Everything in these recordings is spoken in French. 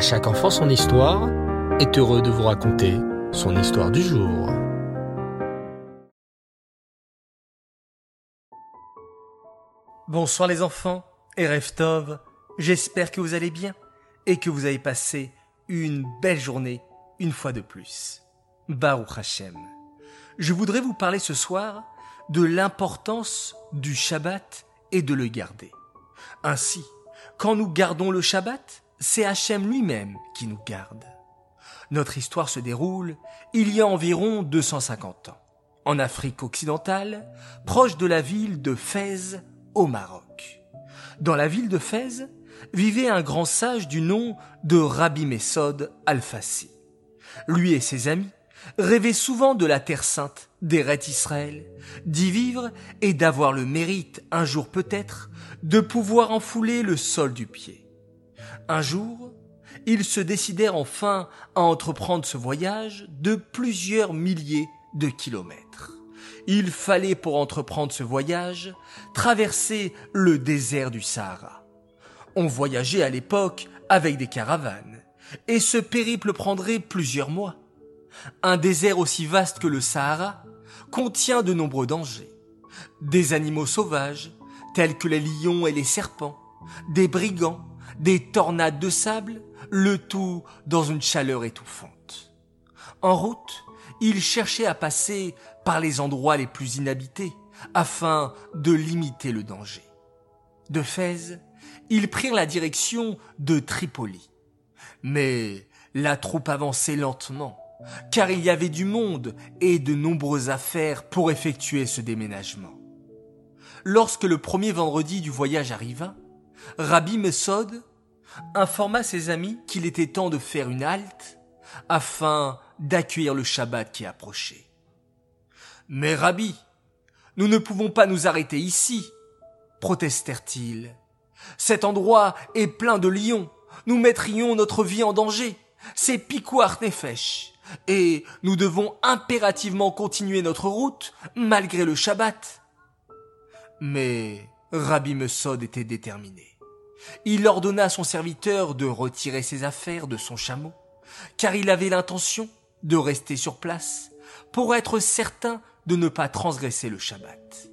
Chaque enfant son histoire est heureux de vous raconter son histoire du jour. Bonsoir les enfants et Reftov, j'espère que vous allez bien et que vous avez passé une belle journée une fois de plus. Baruch Hashem. Je voudrais vous parler ce soir de l'importance du Shabbat et de le garder. Ainsi, quand nous gardons le Shabbat, c'est Hachem lui-même qui nous garde. Notre histoire se déroule il y a environ 250 ans, en Afrique occidentale, proche de la ville de Fès au Maroc. Dans la ville de Fès vivait un grand sage du nom de Rabbi Messod Al-Fassi. Lui et ses amis rêvaient souvent de la terre sainte, d'Eret Israël, d'y vivre et d'avoir le mérite, un jour peut-être, de pouvoir enfouler le sol du pied. Un jour, ils se décidèrent enfin à entreprendre ce voyage de plusieurs milliers de kilomètres. Il fallait pour entreprendre ce voyage traverser le désert du Sahara. On voyageait à l'époque avec des caravanes, et ce périple prendrait plusieurs mois. Un désert aussi vaste que le Sahara contient de nombreux dangers. Des animaux sauvages, tels que les lions et les serpents, des brigands, des tornades de sable, le tout dans une chaleur étouffante. En route, ils cherchaient à passer par les endroits les plus inhabités afin de limiter le danger. De Fès, ils prirent la direction de Tripoli. Mais la troupe avançait lentement, car il y avait du monde et de nombreuses affaires pour effectuer ce déménagement. Lorsque le premier vendredi du voyage arriva, Rabbi Mesod informa ses amis qu'il était temps de faire une halte afin d'accueillir le Shabbat qui approchait. Mais Rabbi, nous ne pouvons pas nous arrêter ici, protestèrent-ils. Cet endroit est plein de lions. Nous mettrions notre vie en danger. C'est Piquoir Nefesh. Et nous devons impérativement continuer notre route malgré le Shabbat. Mais Rabbi Mesod était déterminé. Il ordonna à son serviteur de retirer ses affaires de son chameau, car il avait l'intention de rester sur place pour être certain de ne pas transgresser le Shabbat.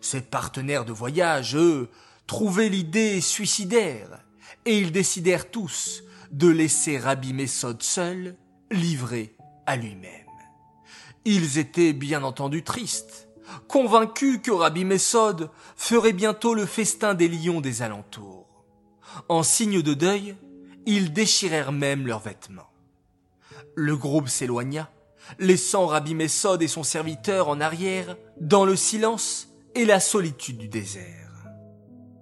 Ses partenaires de voyage, eux, trouvaient l'idée suicidaire, et ils décidèrent tous de laisser Rabbi Messod seul, livré à lui-même. Ils étaient bien entendu tristes, convaincus que Rabbi Messod ferait bientôt le festin des lions des alentours. En signe de deuil, ils déchirèrent même leurs vêtements. Le groupe s'éloigna, laissant Rabbi Messod et son serviteur en arrière, dans le silence et la solitude du désert.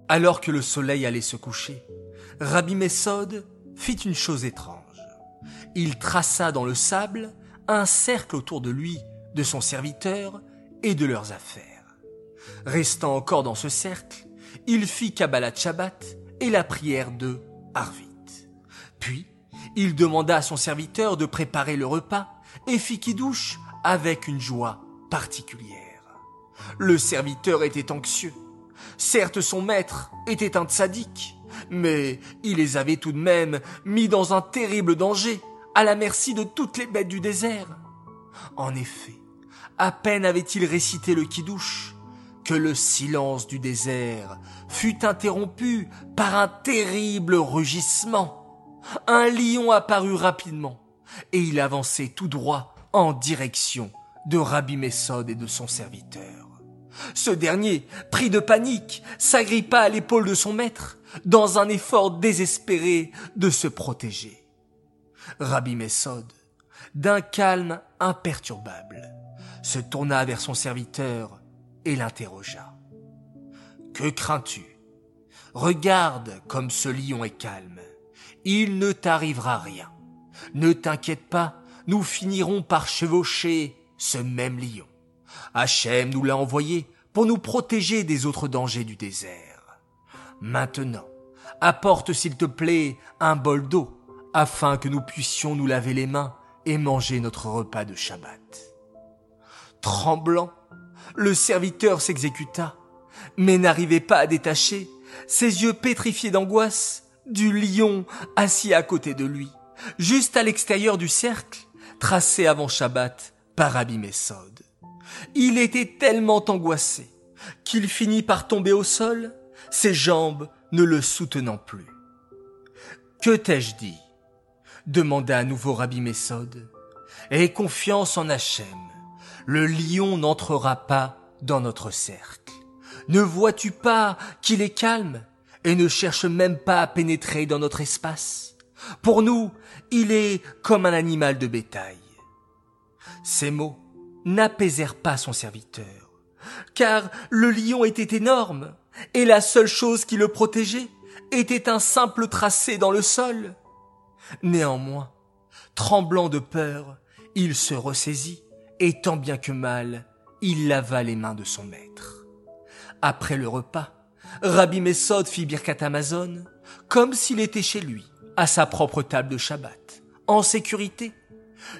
Alors que le soleil allait se coucher, Rabbi Messod fit une chose étrange. Il traça dans le sable un cercle autour de lui, de son serviteur et de leurs affaires. Restant encore dans ce cercle, il fit Kabbalat Shabbat et la prière de Arvit. Puis, il demanda à son serviteur de préparer le repas et fit douche avec une joie particulière. Le serviteur était anxieux. Certes, son maître était un tzaddik, mais il les avait tout de même mis dans un terrible danger, à la merci de toutes les bêtes du désert. En effet, à peine avait-il récité le kidouche que le silence du désert fut interrompu par un terrible rugissement. Un lion apparut rapidement, et il avançait tout droit en direction de Rabbi Messod et de son serviteur. Ce dernier, pris de panique, s'agrippa à l'épaule de son maître, dans un effort désespéré de se protéger. Rabbi Messod, d'un calme imperturbable, se tourna vers son serviteur et l'interrogea. Que crains-tu? Regarde comme ce lion est calme. Il ne t'arrivera rien. Ne t'inquiète pas, nous finirons par chevaucher ce même lion. Hachem nous l'a envoyé pour nous protéger des autres dangers du désert. Maintenant, apporte s'il te plaît un bol d'eau afin que nous puissions nous laver les mains et manger notre repas de Shabbat. Tremblant, le serviteur s'exécuta, mais n'arrivait pas à détacher, ses yeux pétrifiés d'angoisse, du lion assis à côté de lui, juste à l'extérieur du cercle, tracé avant Shabbat par Rabbi Messod. Il était tellement angoissé qu'il finit par tomber au sol, ses jambes ne le soutenant plus. Que t'ai-je dit? demanda à nouveau Rabbi Messod. Aie confiance en Hachem. Le lion n'entrera pas dans notre cercle. Ne vois-tu pas qu'il est calme et ne cherche même pas à pénétrer dans notre espace? Pour nous, il est comme un animal de bétail. Ces mots n'apaisèrent pas son serviteur, car le lion était énorme, et la seule chose qui le protégeait était un simple tracé dans le sol. Néanmoins, tremblant de peur, il se ressaisit, et tant bien que mal, il lava les mains de son maître. Après le repas, Rabbi Messod fit Birkat Amazon, comme s'il était chez lui, à sa propre table de Shabbat, en sécurité.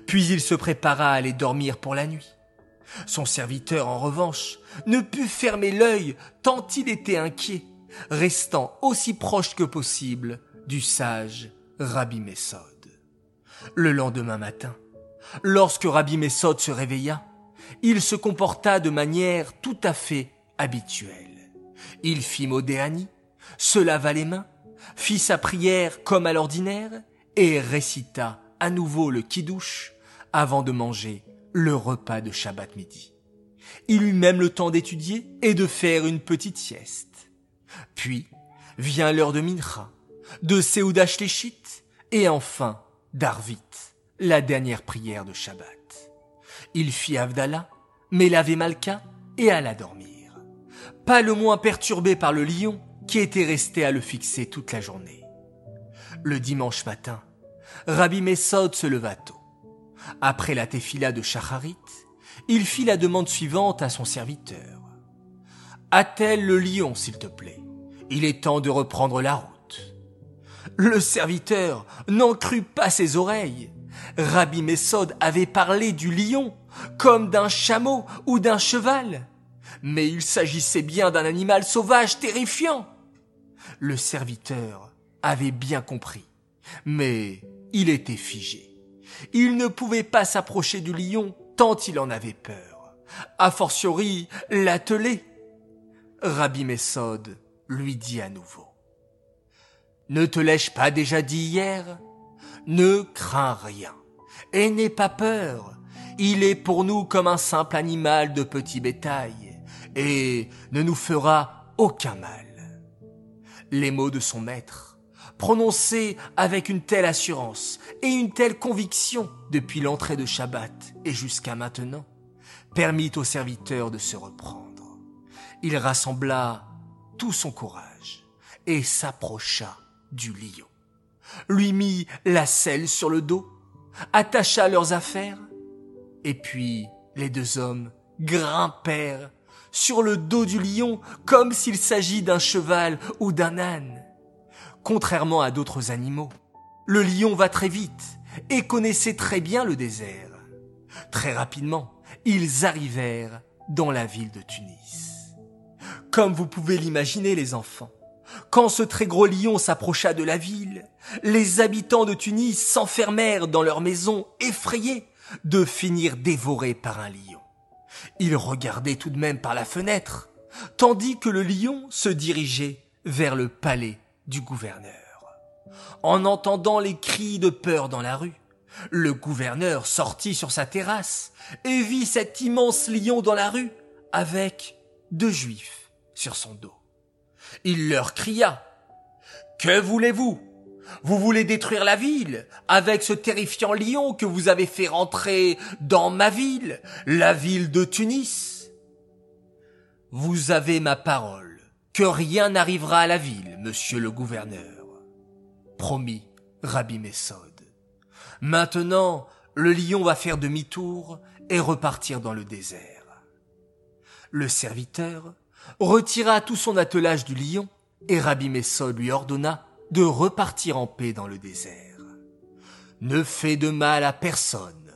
Puis il se prépara à aller dormir pour la nuit. Son serviteur, en revanche, ne put fermer l'œil tant il était inquiet, restant aussi proche que possible du sage Rabbi Messod. Le lendemain matin, lorsque Rabbi Messod se réveilla, il se comporta de manière tout à fait habituelle. Il fit Modéani, se lava les mains, fit sa prière comme à l'ordinaire et récita à nouveau le kidouche avant de manger le repas de Shabbat midi. Il eut même le temps d'étudier et de faire une petite sieste. Puis vient l'heure de Mincha, de Seouda et enfin d'Arvit, la dernière prière de Shabbat. Il fit Avdallah, mais lavé Malka et alla dormir. Pas le moins perturbé par le lion qui était resté à le fixer toute la journée. Le dimanche matin, Rabbi Messod se leva tôt. Après la tefila de Shacharit, il fit la demande suivante à son serviteur. Attelle le lion, s'il te plaît. Il est temps de reprendre la route. Le serviteur n'en crut pas ses oreilles. Rabbi Messod avait parlé du lion comme d'un chameau ou d'un cheval. Mais il s'agissait bien d'un animal sauvage terrifiant. Le serviteur avait bien compris, mais il était figé. Il ne pouvait pas s'approcher du lion tant il en avait peur. A fortiori, l'atteler. Rabbi Messod lui dit à nouveau. Ne te l'ai-je pas déjà dit hier? Ne crains rien et n'aie pas peur. Il est pour nous comme un simple animal de petit bétail et ne nous fera aucun mal. Les mots de son maître prononcé avec une telle assurance et une telle conviction depuis l'entrée de Shabbat et jusqu'à maintenant, permit au serviteur de se reprendre. Il rassembla tout son courage et s'approcha du lion, lui mit la selle sur le dos, attacha leurs affaires, et puis les deux hommes grimpèrent sur le dos du lion comme s'il s'agit d'un cheval ou d'un âne contrairement à d'autres animaux. Le lion va très vite et connaissait très bien le désert. Très rapidement, ils arrivèrent dans la ville de Tunis. Comme vous pouvez l'imaginer, les enfants, quand ce très gros lion s'approcha de la ville, les habitants de Tunis s'enfermèrent dans leur maison effrayés de finir dévorés par un lion. Ils regardaient tout de même par la fenêtre, tandis que le lion se dirigeait vers le palais du gouverneur. En entendant les cris de peur dans la rue, le gouverneur sortit sur sa terrasse et vit cet immense lion dans la rue avec deux juifs sur son dos. Il leur cria Que voulez-vous? Vous voulez détruire la ville avec ce terrifiant lion que vous avez fait rentrer dans ma ville, la ville de Tunis? Vous avez ma parole que rien n'arrivera à la ville, monsieur le gouverneur. Promis, Rabbi Messod. Maintenant, le lion va faire demi-tour et repartir dans le désert. Le serviteur retira tout son attelage du lion et Rabbi Messod lui ordonna de repartir en paix dans le désert. Ne fais de mal à personne,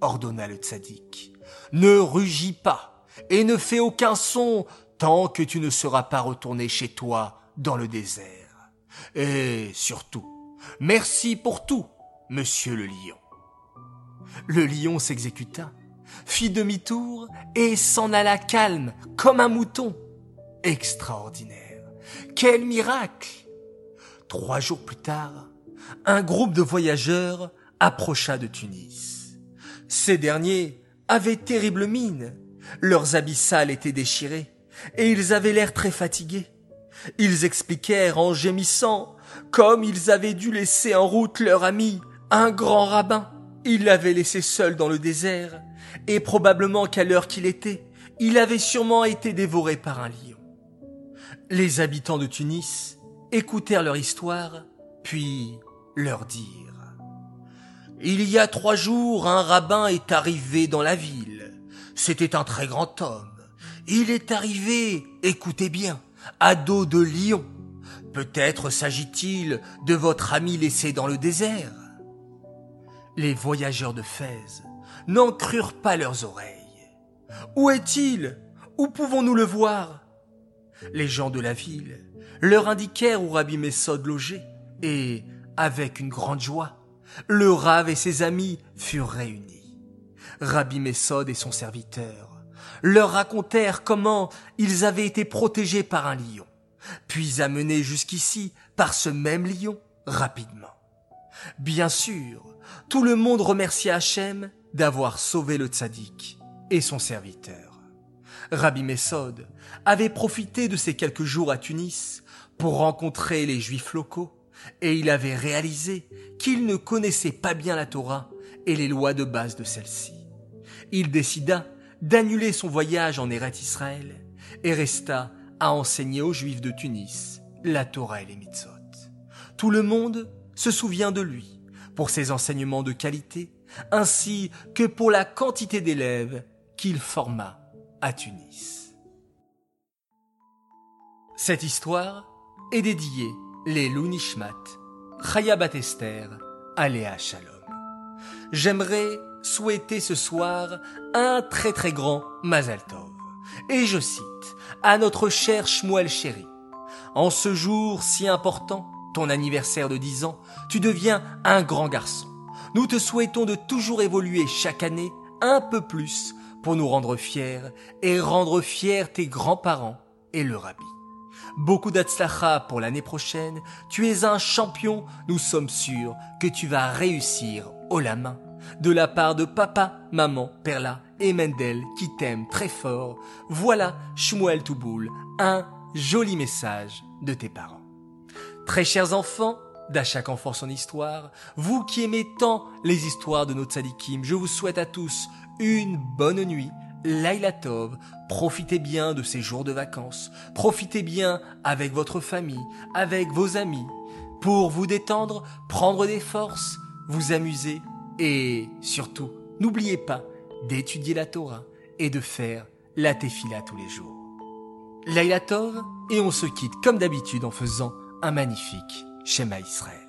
ordonna le tzaddik. Ne rugis pas et ne fais aucun son tant que tu ne seras pas retourné chez toi dans le désert. Et surtout, merci pour tout, monsieur le lion. Le lion s'exécuta, fit demi-tour et s'en alla calme comme un mouton. Extraordinaire. Quel miracle. Trois jours plus tard, un groupe de voyageurs approcha de Tunis. Ces derniers avaient terrible mine. Leurs habits sales étaient déchirés et ils avaient l'air très fatigués. Ils expliquèrent en gémissant comme ils avaient dû laisser en route leur ami, un grand rabbin. Ils l'avaient laissé seul dans le désert et probablement qu'à l'heure qu'il était, il avait sûrement été dévoré par un lion. Les habitants de Tunis écoutèrent leur histoire, puis leur dirent il y a trois jours, un rabbin est arrivé dans la ville. C'était un très grand homme. Il est arrivé, écoutez bien, à dos de lion. Peut-être s'agit-il de votre ami laissé dans le désert. Les voyageurs de Fès n'en crurent pas leurs oreilles. Où est-il? Où pouvons-nous le voir? Les gens de la ville leur indiquèrent où Rabbi Messod logeait, et, avec une grande joie, le Rav et ses amis furent réunis. Rabbi Messod et son serviteur leur racontèrent comment ils avaient été protégés par un lion, puis amenés jusqu'ici par ce même lion rapidement. Bien sûr, tout le monde remercia Hachem d'avoir sauvé le tzaddik et son serviteur. Rabbi Messod avait profité de ces quelques jours à Tunis pour rencontrer les juifs locaux et il avait réalisé qu'il ne connaissait pas bien la Torah et les lois de base de celle-ci. Il décida d'annuler son voyage en Eret Israël et resta à enseigner aux Juifs de Tunis la Torah et les mitzvot. Tout le monde se souvient de lui pour ses enseignements de qualité ainsi que pour la quantité d'élèves qu'il forma à Tunis. Cette histoire est dédiée les Lunishmat, Chaya Esther, Aléa Shalom. J'aimerais souhaiter ce soir un très très grand Mazal Tov. Et je cite, à notre cher Shmuel Chéri, en ce jour si important, ton anniversaire de 10 ans, tu deviens un grand garçon. Nous te souhaitons de toujours évoluer chaque année un peu plus pour nous rendre fiers et rendre fiers tes grands-parents et le rabbi. Beaucoup d'atslacha pour l'année prochaine. Tu es un champion. Nous sommes sûrs que tu vas réussir haut la main. De la part de papa, maman, Perla et Mendel qui t'aiment très fort. Voilà, Shmuel Touboul, un joli message de tes parents. Très chers enfants, d'à chaque enfant son histoire, vous qui aimez tant les histoires de nos tzadikim, je vous souhaite à tous une bonne nuit Laila Tov, profitez bien de ces jours de vacances, profitez bien avec votre famille, avec vos amis, pour vous détendre, prendre des forces, vous amuser et surtout, n'oubliez pas d'étudier la Torah et de faire la tefila tous les jours. Laila Tov et on se quitte comme d'habitude en faisant un magnifique schéma Israël.